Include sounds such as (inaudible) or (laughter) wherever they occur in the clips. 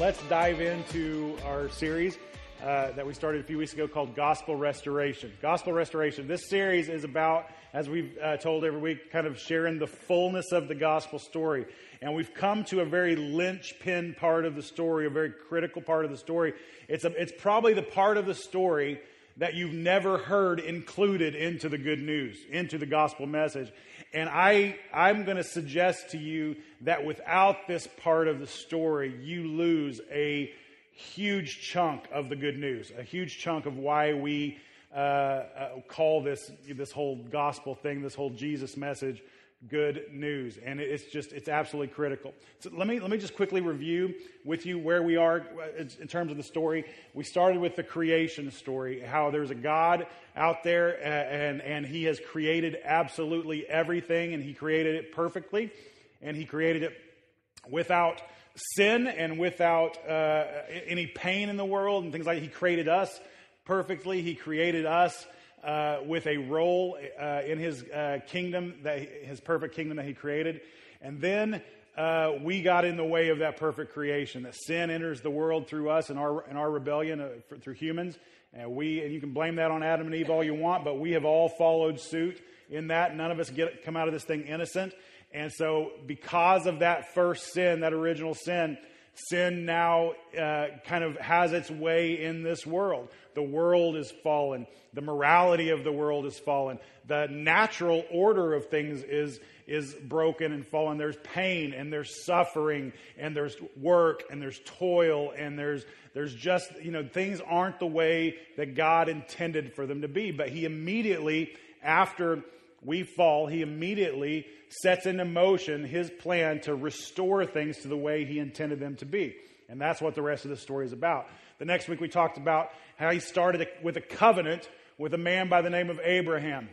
let's dive into our series uh, that we started a few weeks ago called Gospel Restoration. Gospel Restoration. This series is about, as we've uh, told every week, kind of sharing the fullness of the gospel story. And we've come to a very linchpin part of the story, a very critical part of the story. It's, a, it's probably the part of the story that you've never heard included into the good news, into the gospel message. And I, I'm going to suggest to you that without this part of the story, you lose a huge chunk of the good news, a huge chunk of why we uh, uh, call this, this whole gospel thing, this whole Jesus message, good news. And it's just, it's absolutely critical. So let me, let me just quickly review with you where we are uh, in terms of the story. We started with the creation story, how there's a God out there and, and he has created absolutely everything and he created it perfectly and he created it without sin and without uh, any pain in the world and things like that. He created us perfectly. He created us uh, with a role uh, in his uh, kingdom, that his perfect kingdom that he created. And then uh, we got in the way of that perfect creation. That sin enters the world through us and our, in our rebellion uh, for, through humans. And we, and you can blame that on Adam and Eve all you want, but we have all followed suit in that. None of us get come out of this thing innocent. And so, because of that first sin, that original sin, sin now uh, kind of has its way in this world. The world is fallen. The morality of the world is fallen. The natural order of things is, is broken and fallen. There's pain and there's suffering and there's work and there's toil and there's, there's just, you know, things aren't the way that God intended for them to be. But He immediately, after we fall, He immediately sets into motion His plan to restore things to the way He intended them to be. And that's what the rest of the story is about. The next week we talked about how he started with a covenant with a man by the name of Abraham.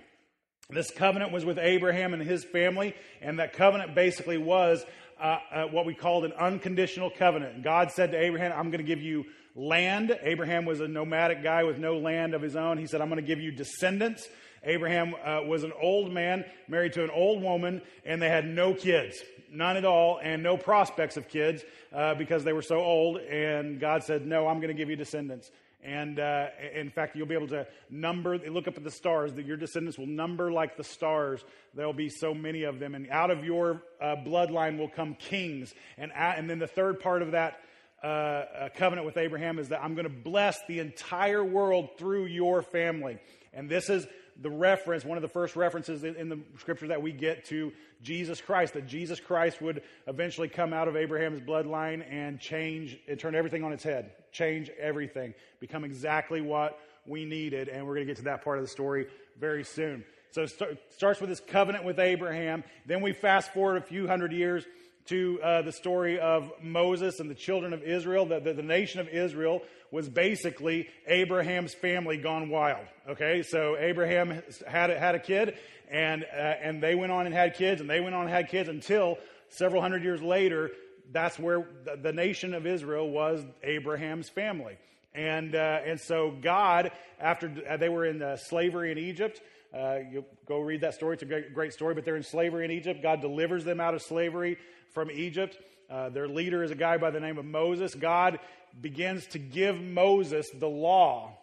This covenant was with Abraham and his family, and that covenant basically was uh, uh, what we called an unconditional covenant. God said to Abraham, I'm going to give you land. Abraham was a nomadic guy with no land of his own. He said, I'm going to give you descendants. Abraham uh, was an old man married to an old woman, and they had no kids, none at all, and no prospects of kids uh, because they were so old. And God said, No, I'm going to give you descendants. And uh, in fact, you'll be able to number, look up at the stars, that your descendants will number like the stars. There'll be so many of them. And out of your uh, bloodline will come kings. And, and then the third part of that uh, uh, covenant with Abraham is that I'm going to bless the entire world through your family. And this is the reference, one of the first references in, the scripture that we get to Jesus Christ, that Jesus Christ would eventually come out of Abraham's bloodline and change and turn everything on its head, change everything, become exactly what we needed. And we're going to get to that part of the story very soon. So it starts with this covenant with Abraham. Then we fast forward a few hundred years to uh, the story of Moses and the children of Israel. The, the, the, nation of Israel was basically Abraham's family gone wild. Okay, so Abraham had a, had a kid, and uh, and they went on and had kids, and they went on and had kids until several hundred years later. That's where the, the nation of Israel was Abraham's family. And, uh, and so God, after they were in uh, slavery in Egypt, uh, you go read that story. It's a great, great, story, but they're in slavery in Egypt. God delivers them out of slavery from Egypt. Uh, their leader is a guy by the name of Moses. God begins to give Moses the law,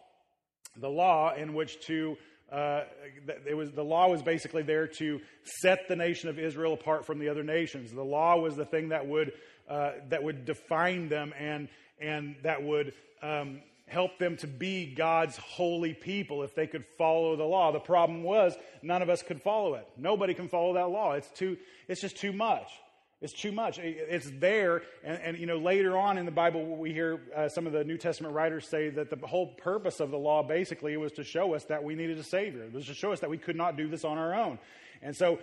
the law in which to uh, it was the law was basically there to set the nation of Israel apart from the other nations. The law was the thing that would uh, that would define them and and that would um, help them to be God's holy people if they could follow the law. The problem was none of us could follow it. Nobody can follow that law. It's too. It's just too much. It's too much. It's there. And, and, you know, later on in the Bible, we hear uh, some of the New Testament writers say that the whole purpose of the law basically was to show us that we needed a Savior. It was to show us that we could not do this on our own. And so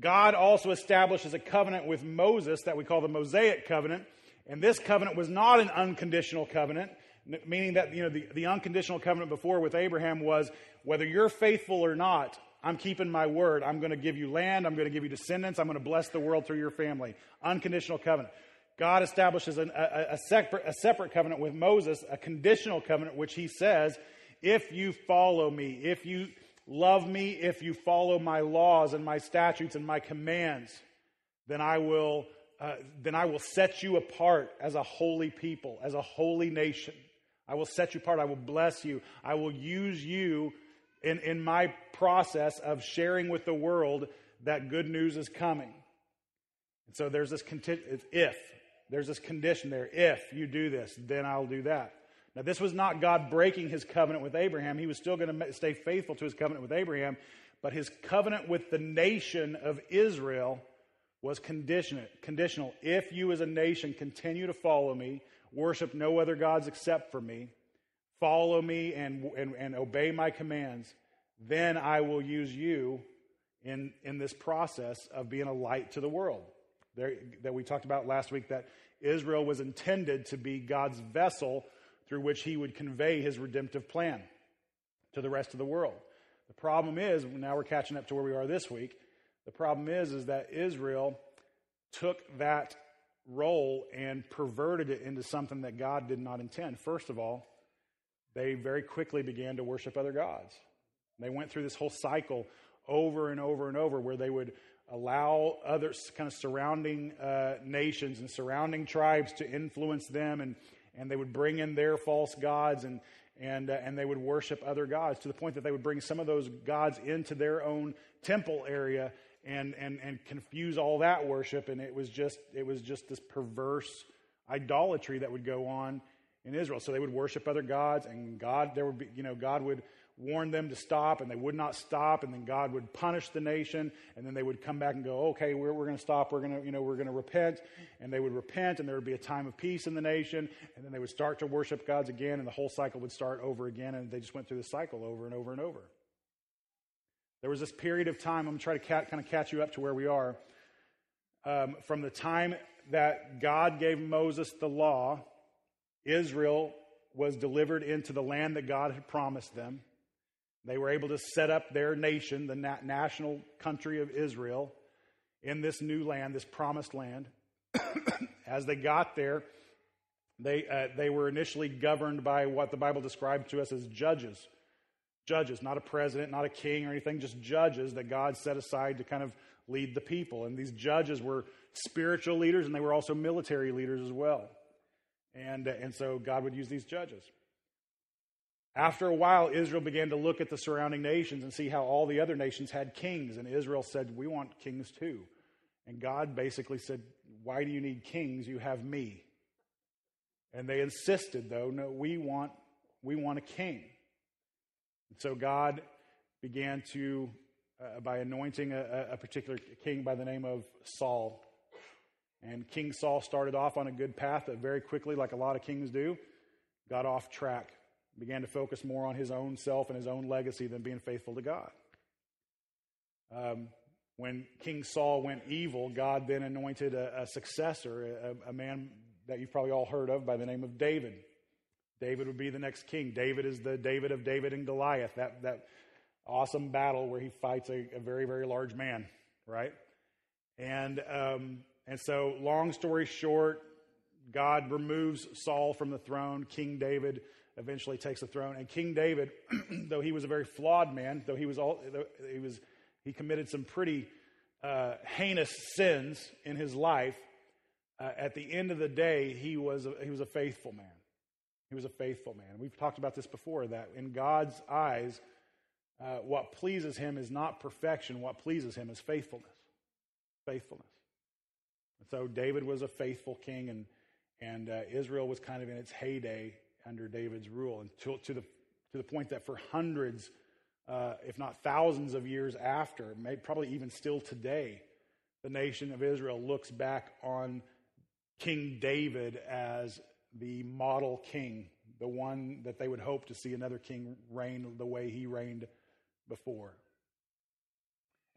God also establishes a covenant with Moses that we call the Mosaic covenant. And this covenant was not an unconditional covenant, meaning that, you know, the, the unconditional covenant before with Abraham was whether you're faithful or not, I'm keeping my word. I'm going to give you land. I'm going to give you descendants. I'm going to bless the world through your family. Unconditional covenant. God establishes an, a, a, separate, a separate covenant with Moses, a conditional covenant, which he says, if you follow me, if you love me, if you follow my laws and my statutes and my commands, then I will uh, then I will set you apart as a holy people, as a holy nation. I will set you apart. I will bless you. I will use you in, in my process of sharing with the world that good news is coming. And so there's this if, there's this condition there. If you do this, then I'll do that. Now, this was not God breaking his covenant with Abraham. He was still going to stay faithful to his covenant with Abraham, but his covenant with the nation of Israel was conditional. conditional. If you as a nation continue to follow me, worship no other gods except for me, follow me and, and, and obey my commands, then I will use you in, in this process of being a light to the world. There, that we talked about last week, that Israel was intended to be God's vessel through which he would convey his redemptive plan to the rest of the world. The problem is, now we're catching up to where we are this week. The problem is, is that Israel took that role and perverted it into something that God did not intend. First of all, they very quickly began to worship other gods. They went through this whole cycle over and over and over where they would allow other kind of surrounding uh, nations and surrounding tribes to influence them and, and they would bring in their false gods and, and, uh, and they would worship other gods to the point that they would bring some of those gods into their own temple area and, and, and confuse all that worship and it was just it was just this perverse idolatry that would go on in Israel. So they would worship other gods, and God, there would be, you know, God would warn them to stop, and they would not stop, and then God would punish the nation, and then they would come back and go, okay, we're, we're going to stop, we're going to, you know, we're going to repent, and they would repent, and there would be a time of peace in the nation, and then they would start to worship gods again, and the whole cycle would start over again, and they just went through the cycle over and over and over. There was this period of time, I'm going to try to kind of catch you up to where we are. Um, from the time that God gave Moses the law Israel was delivered into the land that God had promised them. They were able to set up their nation, the na- national country of Israel, in this new land, this promised land. (coughs) As they got there, they, uh, they were initially governed by what the Bible described to us as judges. Judges, not a president, not a king or anything, just judges that God set aside to kind of lead the people. And these judges were spiritual leaders and they were also military leaders as well. And, uh, and so God would use these judges. After a while, Israel began to look at the surrounding nations and see how all the other nations had kings. And Israel said, We want kings too. And God basically said, Why do you need kings? You have me. And they insisted, though, no, we want, we want a king. And so God began to, uh, by anointing a, a particular king by the name of Saul, and King Saul started off on a good path, but very quickly, like a lot of kings do, got off track, began to focus more on his own self and his own legacy than being faithful to God. Um, when King Saul went evil, God then anointed a, a successor, a, a, man that you've probably all heard of by the name of David. David would be the next king. David is the David of David and Goliath, that, that awesome battle where he fights a, a very, very large man, right? And um, and so, long story short, God removes Saul from the throne. King David eventually takes the throne. And King David, (clears throat) though he was a very flawed man, though he was all, he was, he committed some pretty uh, heinous sins in his life. Uh, at the end of the day, he was a, he was a faithful man. He was a faithful man. We've talked about this before. That in God's eyes, uh, what pleases Him is not perfection. What pleases Him is faithfulness. Faithfulness. And so David was a faithful king, and, and uh, Israel was kind of in its heyday under David's rule, and to, to, the, to the point that for hundreds, uh, if not thousands of years after, maybe, probably even still today, the nation of Israel looks back on King David as the model king, the one that they would hope to see another king reign the way he reigned before.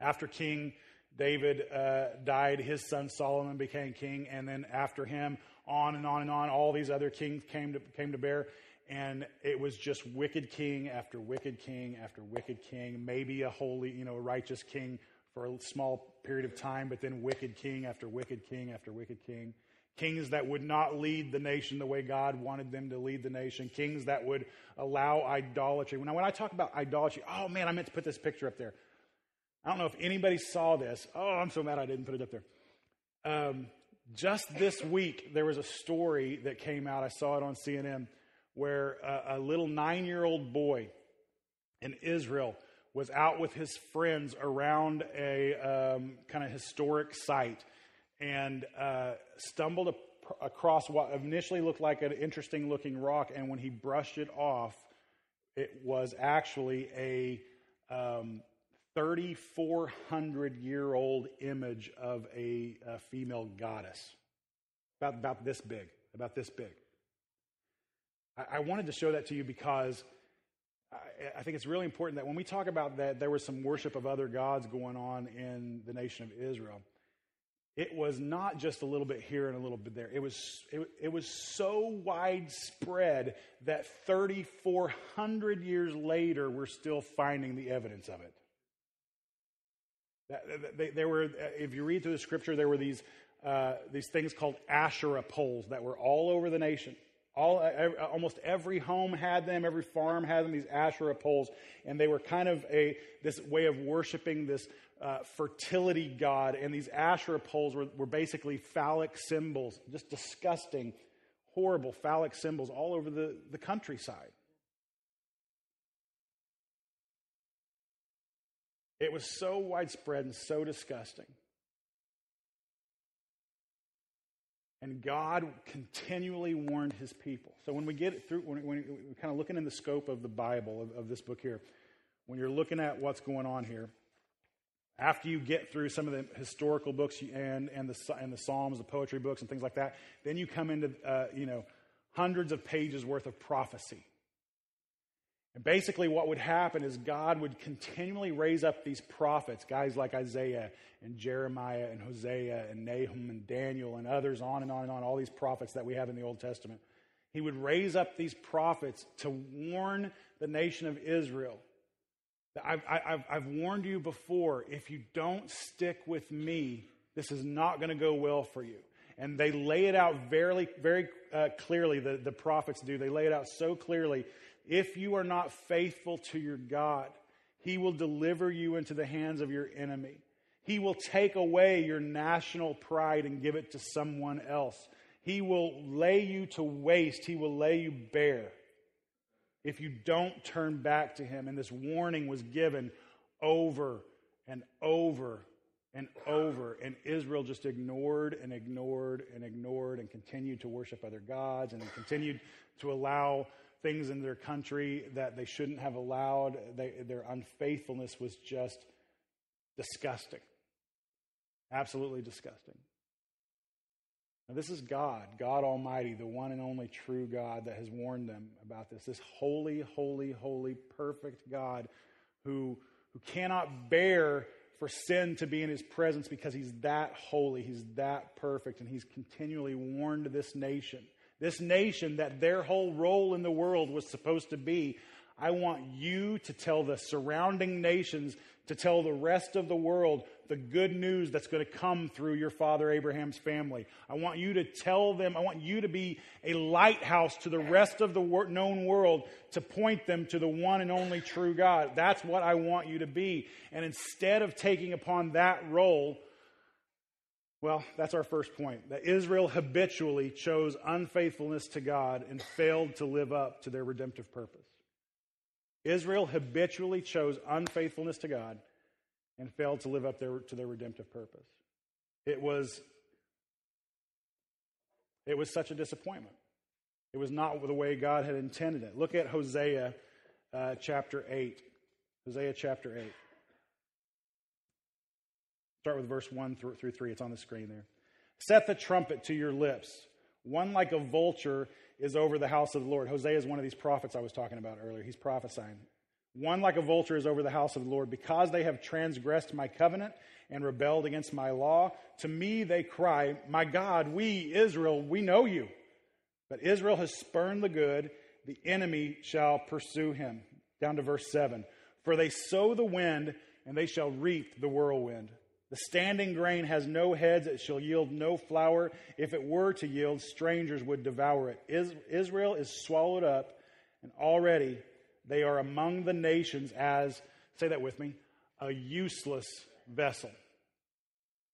After King David uh, died, his son Solomon became king, and then after him, on and on and on, all these other kings came to, came to bear. And it was just wicked king after wicked king after wicked king, maybe a holy, you know, righteous king for a small period of time, but then wicked king after wicked king after wicked king. Kings that would not lead the nation the way God wanted them to lead the nation. Kings that would allow idolatry. Now, when I talk about idolatry, oh man, I meant to put this picture up there. I don't know if anybody saw this. Oh, I'm so mad I didn't put it up there. Um, just this week, there was a story that came out. I saw it on CNN where a, a little nine year old boy in Israel was out with his friends around a um, kind of historic site and uh, stumbled across what initially looked like an interesting looking rock. And when he brushed it off, it was actually a um, 3,400 year old image of a, a, female goddess, about, about this big, about this big. I, I wanted to show that to you because I, I think it's really important that when we talk about that, there was some worship of other gods going on in the nation of Israel. It was not just a little bit here and a little bit there. It was, it, it was so widespread that 3,400 years later, we're still finding the evidence of it. There were, if you read through the scripture, there were these, uh, these things called Asherah poles that were all over the nation. All, almost every home had them, every farm had them, these Asherah poles. And they were kind of a, this way of worshiping this uh, fertility god. And these Asherah poles were, were basically phallic symbols, just disgusting, horrible phallic symbols all over the, the countryside. It was so widespread and so disgusting. And God continually warned his people. So when we get through, when, when we're kind of looking in the scope of the Bible, of, of this book here, when you're looking at what's going on here, after you get through some of the historical books and, and, the, and the Psalms, the poetry books, and things like that, then you come into, uh, you know, hundreds of pages worth of prophecy. And basically, what would happen is God would continually raise up these prophets, guys like Isaiah and Jeremiah and Hosea and Nahum and Daniel and others, on and on and on, all these prophets that we have in the Old Testament. He would raise up these prophets to warn the nation of Israel. I've, I've, I've warned you before if you don't stick with me, this is not going to go well for you. And they lay it out very, very uh, clearly, the, the prophets do. They lay it out so clearly if you are not faithful to your God, he will deliver you into the hands of your enemy. He will take away your national pride and give it to someone else. He will lay you to waste. He will lay you bare if you don't turn back to him. And this warning was given over and over and over. And Israel just ignored and ignored and ignored and continued to worship other gods and continued to allow things in their country that they shouldn't have allowed. They, their unfaithfulness was just disgusting. Absolutely disgusting. Now, this is God, God Almighty, the one and only true God that has warned them about this. This holy, holy, holy, perfect God who, who cannot bear for sin to be in his presence because he's that holy, he's that perfect, and he's continually warned this nation this nation that their whole role in the world was supposed to be. I want you to tell the surrounding nations, to tell the rest of the world the good news that's going to come through your father Abraham's family. I want you to tell them, I want you to be a lighthouse to the rest of the known world to point them to the one and only true God. That's what I want you to be. And instead of taking upon that role, well, that's our first point that Israel habitually chose unfaithfulness to God and failed to live up to their redemptive purpose. Israel habitually chose unfaithfulness to God and failed to live up their, to their redemptive purpose. It was, it was such a disappointment. It was not the way God had intended it. Look at Hosea uh, chapter 8. Hosea chapter 8. Start with verse 1 through 3. It's on the screen there. Set the trumpet to your lips. One like a vulture is over the house of the Lord. Hosea is one of these prophets I was talking about earlier. He's prophesying. One like a vulture is over the house of the Lord. Because they have transgressed my covenant and rebelled against my law, to me they cry, My God, we, Israel, we know you. But Israel has spurned the good, the enemy shall pursue him. Down to verse 7. For they sow the wind, and they shall reap the whirlwind. The standing grain has no heads, it shall yield no flour. If it were to yield, strangers would devour it. Israel is swallowed up, and already they are among the nations as, say that with me, a useless vessel.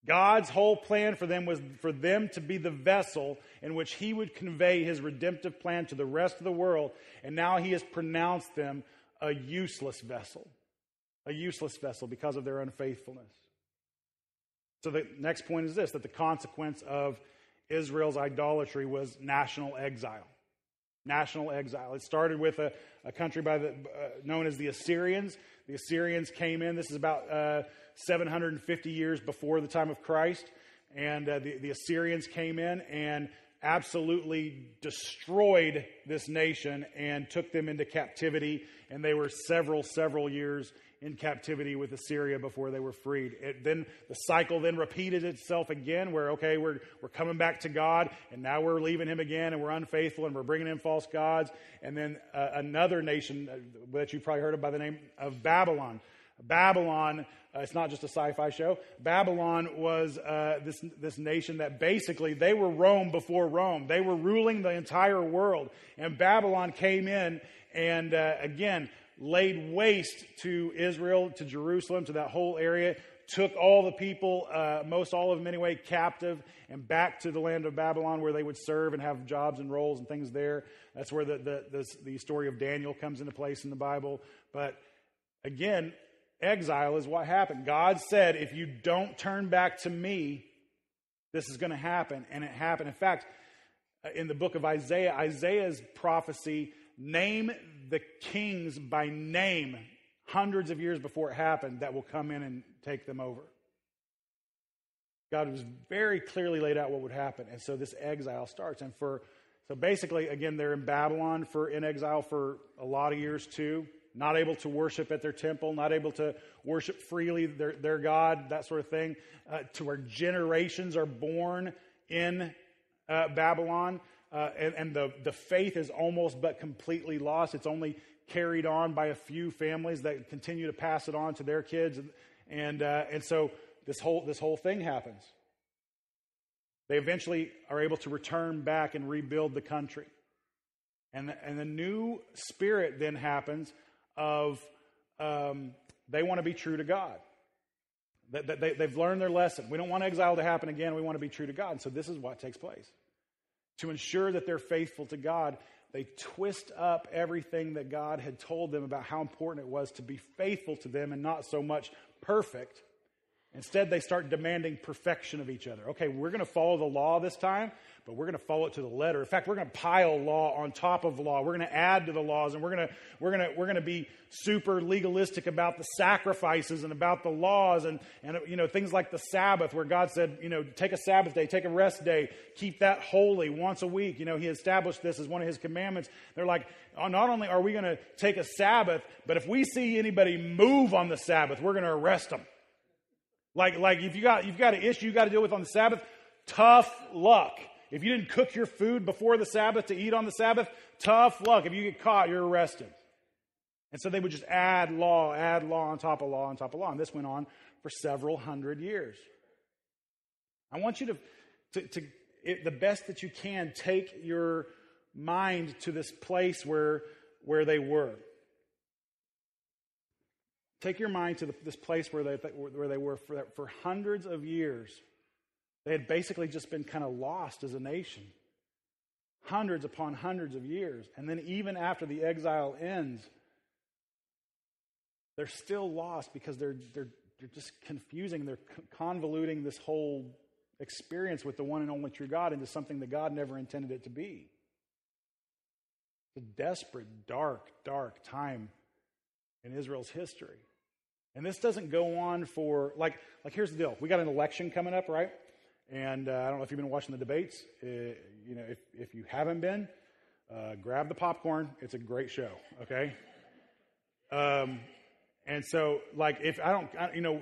God's whole plan for them was for them to be the vessel in which He would convey His redemptive plan to the rest of the world. And now He has pronounced them a useless vessel. A useless vessel because of their unfaithfulness. So the next point is this that the consequence of Israel's idolatry was national exile. National exile. It started with a, a country by the, uh, known as the Assyrians. The Assyrians came in. This is about uh, 750 years before the time of Christ. And uh, the, the Assyrians came in and absolutely destroyed this nation and took them into captivity. And they were several, several years in captivity with Assyria before they were freed. It, then the cycle then repeated itself again, where okay, we're we're coming back to God, and now we're leaving Him again, and we're unfaithful, and we're bringing in false gods. And then uh, another nation uh, that you probably heard of by the name of Babylon. Babylon. Uh, it's not just a sci-fi show. Babylon was uh, this this nation that basically they were Rome before Rome. They were ruling the entire world, and Babylon came in and uh, again laid waste to Israel, to Jerusalem, to that whole area, took all the people, uh, most all of them anyway, captive and back to the land of Babylon where they would serve and have jobs and roles and things there. That's where the, the, the, the story of Daniel comes into place in the Bible. But again, exile is what happened. God said, if you don't turn back to me, this is going to happen. And it happened. In fact, in the book of Isaiah, Isaiah's prophecy name the kings by name hundreds of years before it happened that will come in and take them over. God was very clearly laid out what would happen. And so this exile starts. And for so basically, again, they're in Babylon for in exile for a lot of years too. Not able to worship at their temple, not able to worship freely their, their God, that sort of thing, uh, to where generations are born in uh, Babylon uh, and, and the, the faith is almost but completely lost. It's only carried on by a few families that continue to pass it on to their kids. And, and, uh, and so this whole, this whole thing happens. They eventually are able to return back and rebuild the country. And the, and the new spirit then happens of um, they want to be true to God. They, they, they've learned their lesson. We don't want exile to happen again. We want to be true to God. And so this is what takes place to ensure that they're faithful to God, they twist up everything that God had told them about how important it was to be faithful to them and not so much perfect. Instead, they start demanding perfection of each other. Okay, we're going to follow the law this time, but we're going to follow it to the letter. In fact, we're going to pile law on top of law. We're going to add to the laws, and we're going to we're going to we're going to be super legalistic about the sacrifices and about the laws, and and you know things like the Sabbath, where God said, you know, take a Sabbath day, take a rest day, keep that holy once a week. You know, He established this as one of His commandments. They're like, oh, not only are we going to take a Sabbath, but if we see anybody move on the Sabbath, we're going to arrest them. Like, like if you got, you've got an issue you got to deal with on the Sabbath, tough luck. If you didn't cook your food before the Sabbath to eat on the Sabbath, tough luck. If you get caught, you're arrested. And so they would just add law, add law on top of law on top of law. And this went on for several hundred years. I want you to, to, to it, the best that you can, take your mind to this place where, where they were. Take your mind to the, this place where they, where they were for, for hundreds of years. They had basically just been kind of lost as a nation. Hundreds upon hundreds of years. And then, even after the exile ends, they're still lost because they're, they're, they're just confusing, they're convoluting this whole experience with the one and only true God into something that God never intended it to be. It's a desperate, dark, dark time in Israel's history. And this doesn't go on for, like, like here's the deal. We got an election coming up, right? And uh, I don't know if you've been watching the debates. Uh, you know, if, if you haven't been, uh, grab the popcorn. It's a great show, okay? Um, and so, like, if I don't, you know,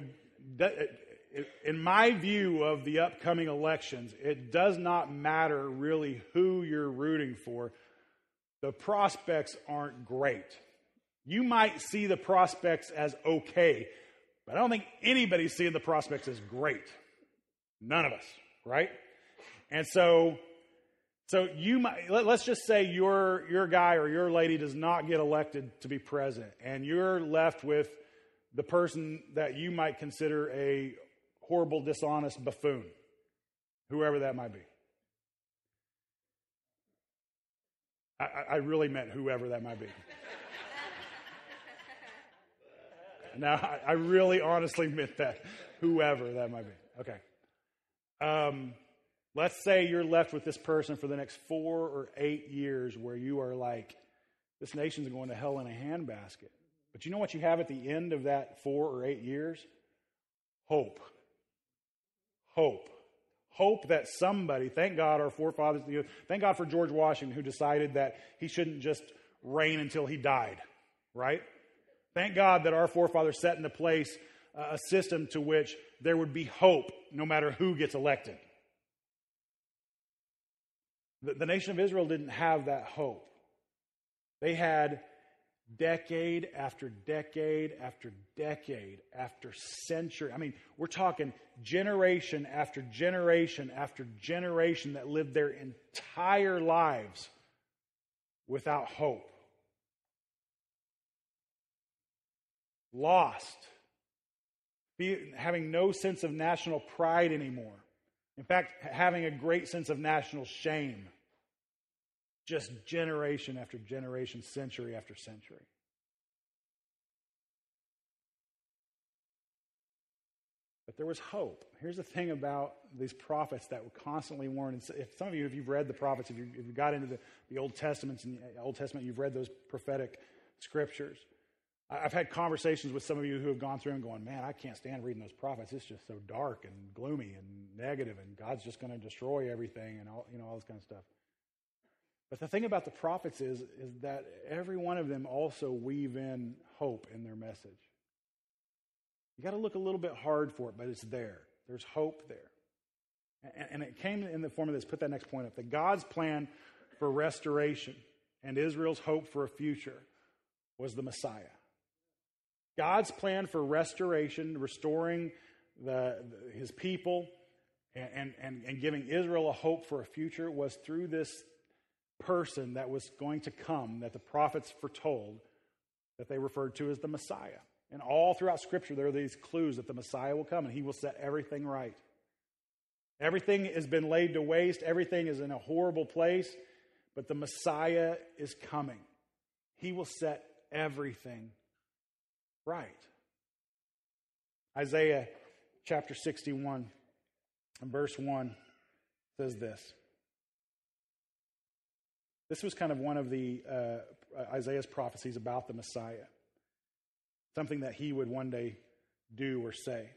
in my view of the upcoming elections, it does not matter really who you're rooting for. The prospects aren't great. You might see the prospects as okay, but I don't think anybody's seeing the prospects as great. None of us, right? And so, so you might, let, us just say your, your guy or your lady does not get elected to be president, and you're left with the person that you might consider a horrible, dishonest buffoon, whoever that might be. I, I really meant whoever that might be. (laughs) now, I, I, really honestly meant that, whoever that might be. Okay. Um, let's say you're left with this person for the next four or eight years where you are like, this nation's going to hell in a handbasket. But you know what you have at the end of that four or eight years? Hope. Hope. Hope that somebody, thank God our forefathers, thank God for George Washington who decided that he shouldn't just reign until he died, right? Thank God that our forefathers set into place uh, a system to which there would be hope no matter who gets elected. The, the nation of Israel didn't have that hope. They had decade after decade after decade after century. I mean, we're talking generation after generation after generation that lived their entire lives without hope. Lost. Having no sense of national pride anymore. In fact, having a great sense of national shame just generation after generation, century after century. But there was hope. Here's the thing about these prophets that were constantly warned. If some of you, if you've read the prophets, if you, if you got into the, the Old Testaments and the uh, Old Testament, you've read those prophetic scriptures. I've had conversations with some of you who have gone through and going, man, I can't stand reading those prophets. It's just so dark and gloomy and negative, and God's just going to destroy everything and all, you know, all this kind of stuff. But the thing about the prophets is, is that every one of them also weave in hope in their message. You got to look a little bit hard for it, but it's there. There's hope there. And, and it came in the form of this. Put that next point up. That God's plan for restoration and Israel's hope for a future was the Messiah. God's plan for restoration, restoring the, his people, and, and, and giving Israel a hope for a future was through this person that was going to come that the prophets foretold that they referred to as the Messiah. And all throughout Scripture, there are these clues that the Messiah will come and he will set everything right. Everything has been laid to waste, everything is in a horrible place, but the Messiah is coming. He will set everything right. Isaiah chapter 61 and verse 1 says this. This was kind of one of the uh, Isaiah's prophecies about the Messiah, something that he would one day do or say.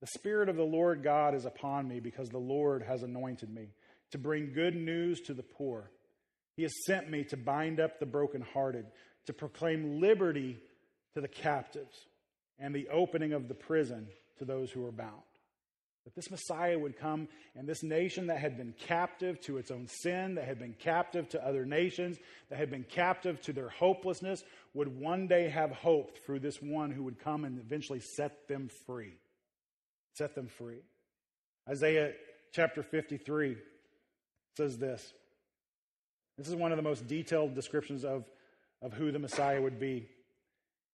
The Spirit of the Lord God is upon me because the Lord has anointed me to bring good news to the poor. He has sent me to bind up the brokenhearted, to proclaim liberty to the captives, and the opening of the prison to those who are bound. That this Messiah would come, and this nation that had been captive to its own sin, that had been captive to other nations, that had been captive to their hopelessness, would one day have hope through this one who would come and eventually set them free. Set them free. Isaiah chapter 53 says this. This is one of the most detailed descriptions of, of who the Messiah would be.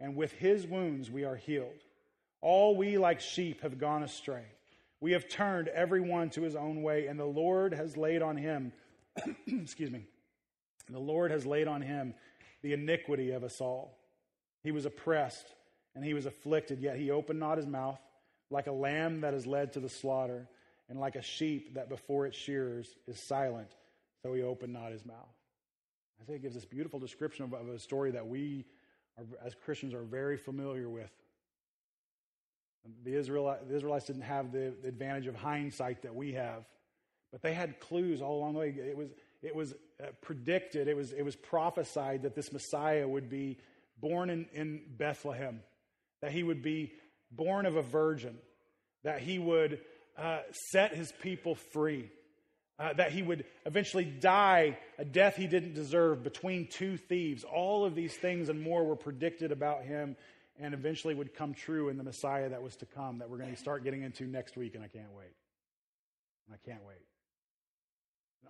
and with his wounds we are healed. All we like sheep have gone astray. We have turned every one to his own way, and the Lord has laid on him, (clears throat) excuse me, the Lord has laid on him the iniquity of us all. He was oppressed and he was afflicted, yet he opened not his mouth, like a lamb that is led to the slaughter, and like a sheep that before its shearers is silent, so he opened not his mouth. I think Isaiah gives this beautiful description of, of a story that we, are, as Christians, are very familiar with. The, Israelite, the Israelites didn't have the, the advantage of hindsight that we have, but they had clues all along the way. It was, it was uh, predicted, it was, it was prophesied that this Messiah would be born in, in Bethlehem, that he would be born of a virgin, that he would uh, set his people free. Uh, that he would eventually die a death he didn't deserve between two thieves. All of these things and more were predicted about him and eventually would come true in the Messiah that was to come, that we're going to start getting into next week, and I can't wait. And I can't wait.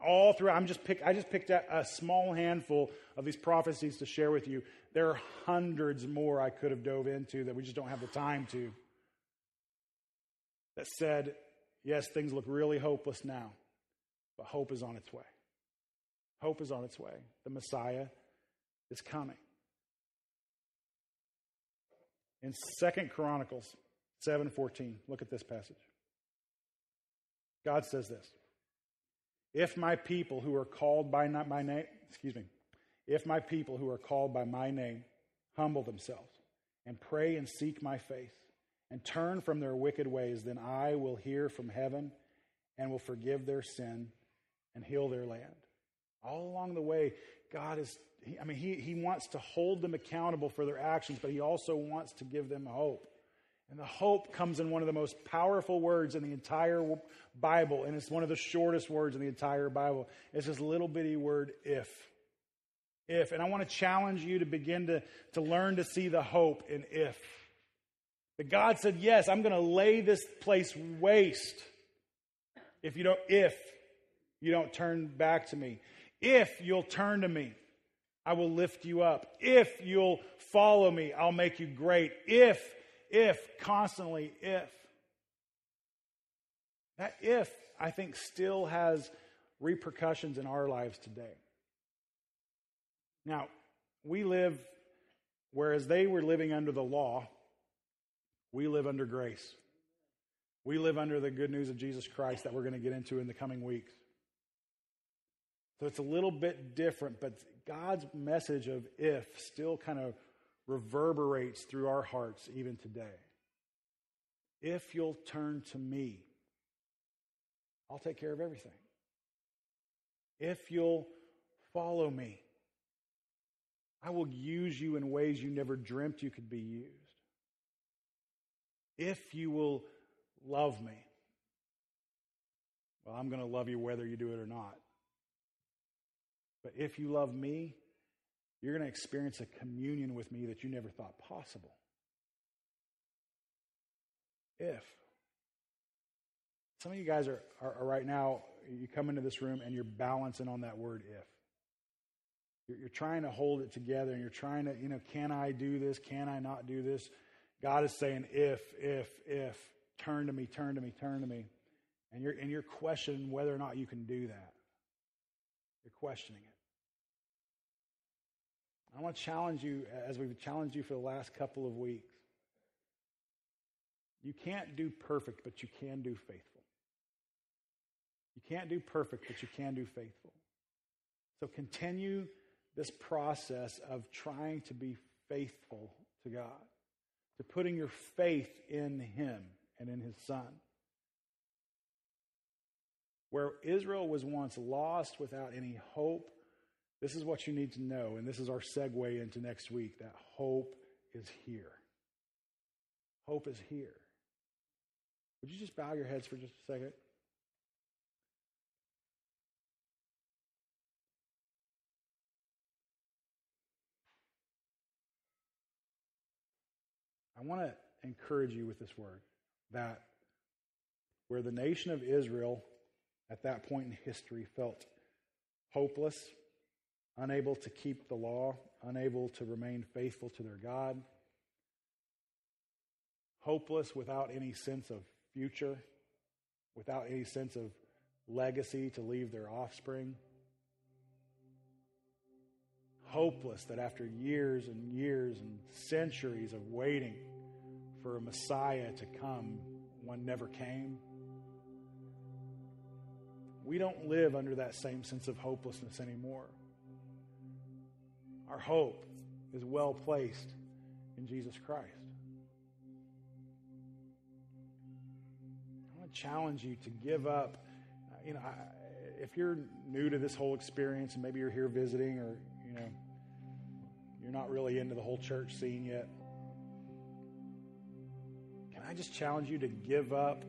All through, I'm just pick, I just picked a small handful of these prophecies to share with you. There are hundreds more I could have dove into that we just don't have the time to. That said, yes, things look really hopeless now, but hope is on its way. Hope is on its way. The Messiah is coming. In Second Chronicles 7:14, look at this passage. God says this. If my people who are called by not my name, excuse me, if my people who are called by my name humble themselves and pray and seek my face and turn from their wicked ways, then I will hear from heaven and will forgive their sin and heal their land. All along the way, God is, I mean, he, he wants to hold them accountable for their actions, but He also wants to give them hope. And the hope comes in one of the most powerful words in the entire Bible, and it's one of the shortest words in the entire Bible. It's this little bitty word, if. If. And I want to challenge you to begin to, to learn to see the hope in if. That God said, Yes, I'm going to lay this place waste if you don't, if you don't turn back to me. If you'll turn to me, I will lift you up. If you'll follow me, I'll make you great. If if, constantly if. That if, I think, still has repercussions in our lives today. Now, we live, whereas they were living under the law, we live under grace. We live under the good news of Jesus Christ that we're going to get into in the coming weeks. So it's a little bit different, but God's message of if still kind of reverberates through our hearts even today. If you'll turn to me, I'll take care of everything. If you'll follow me, I will use you in ways you never dreamt you could be used. If you will love me, well, I'm going to love you whether you do it or not. But if you love me, you're going to experience a communion with me that you never thought possible. If. Some of you guys are, are, are right now, you come into this room and you're balancing on that word if. You're, you're trying to hold it together and you're trying to, you know, can I do this? Can I not do this? God is saying, if, if, if, turn to me, turn to me, turn to me. And you're, and you're questioning whether or not you can do that. You're questioning it. I want to challenge you, as we've challenged you for the last couple of weeks. You can't do perfect, but you can do faithful. You can't do perfect, but you can do faithful. So continue this process of trying to be faithful to God, to putting your faith in Him and in His Son. Where Israel was once lost without any hope this is what you need to know, and this is our segue into next week that hope is here. Hope is here. Would you just bow your heads for just a second? I want to encourage you with this word that where the nation of Israel at that point in history felt hopeless, unable to keep the law, unable to remain faithful to their God, hopeless without any sense of future, without any sense of legacy to leave their offspring. Hopeless that after years and years and centuries of waiting for a Messiah to come, one never came. We don't live under that same sense of hopelessness anymore. Our hope is well placed in Jesus Christ. I want to challenge you to give up. Uh, you know, if you're new to this whole experience and maybe you're here visiting or, you know, you're not really into the whole church scene yet, can I just challenge you to give up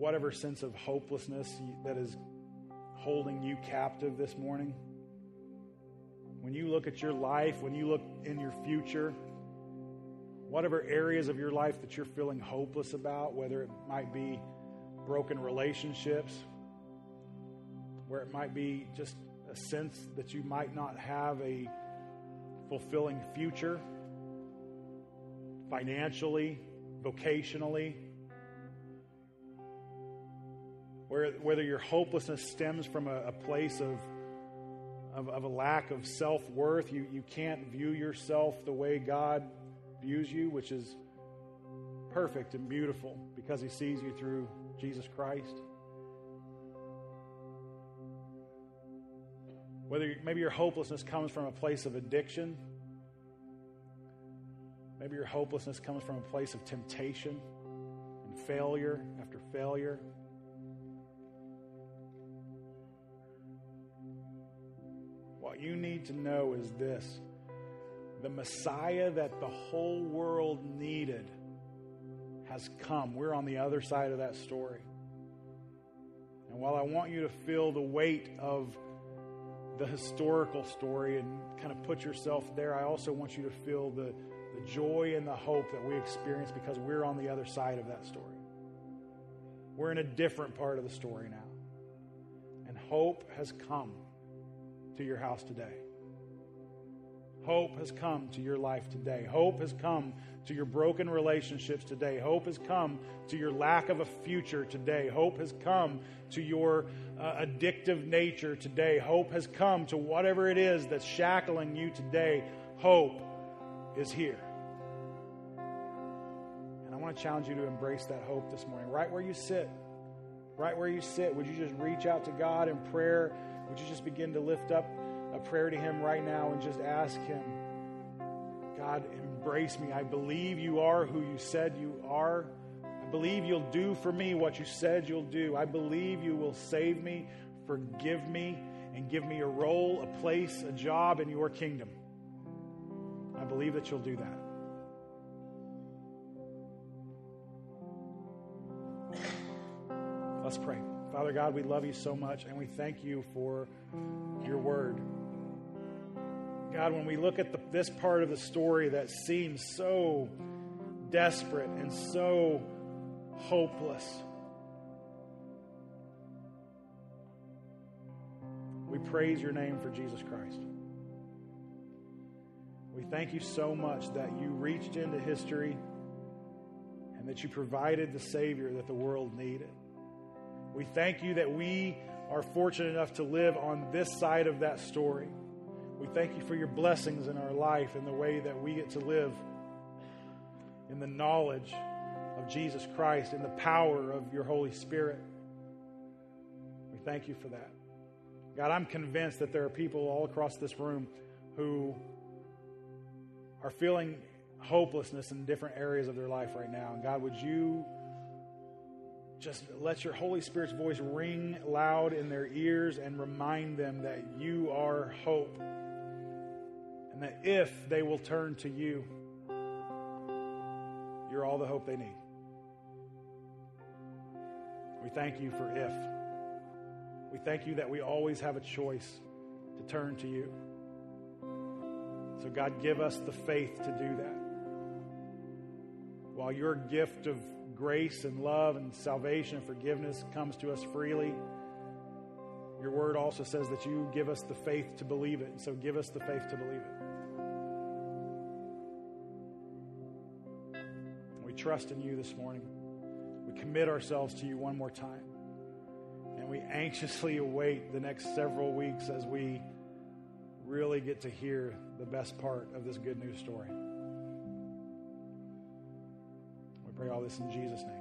whatever sense of hopelessness that is holding you captive this morning. When you look at your life, when you look in your future, whatever areas of your life that you're feeling hopeless about, whether it might be broken relationships, where it might be just a sense that you might not have a fulfilling future financially, vocationally, where, whether your hopelessness stems from a, a place of, of, of a lack of self worth, you, you can't view yourself the way God views you, which is perfect and beautiful because He sees you through Jesus Christ. Whether maybe your hopelessness comes from a place of addiction, maybe your hopelessness comes from a place of temptation and failure after failure. What you need to know is this the Messiah that the whole world needed has come. We're on the other side of that story. And while I want you to feel the weight of the historical story and kind of put yourself there, I also want you to feel the, the joy and the hope that we experience because we're on the other side of that story. We're in a different part of the story now. And hope has come to your house today. Hope has come to your life today. Hope has come to your broken relationships today. Hope has come to your lack of a future today. Hope has come to your uh, addictive nature today. Hope has come to whatever it is that's shackling you today. Hope is here. And I want to challenge you to embrace that hope this morning, right where you sit. Right where you sit, would you just reach out to God in prayer? Would you just begin to lift up a prayer to Him right now and just ask Him, God, embrace me. I believe you are who you said you are. I believe you'll do for me what you said you'll do. I believe you will save me, forgive me, and give me a role, a place, a job in your kingdom. I believe that you'll do that. Let's pray. Father God, we love you so much and we thank you for your word. God, when we look at the, this part of the story that seems so desperate and so hopeless, we praise your name for Jesus Christ. We thank you so much that you reached into history and that you provided the Savior that the world needed. We thank you that we are fortunate enough to live on this side of that story. We thank you for your blessings in our life and the way that we get to live in the knowledge of Jesus Christ and the power of your Holy Spirit. We thank you for that. God, I'm convinced that there are people all across this room who are feeling hopelessness in different areas of their life right now. And God, would you just let your Holy Spirit's voice ring loud in their ears and remind them that you are hope and that if they will turn to you, you're all the hope they need. We thank you for if. We thank you that we always have a choice to turn to you. So, God, give us the faith to do that. While your gift of grace and love and salvation and forgiveness comes to us freely, your word also says that you give us the faith to believe it. So, give us the faith to believe it. We trust in you this morning. We commit ourselves to you one more time. And we anxiously await the next several weeks as we really get to hear the best part of this good news story. This in Jesus' name.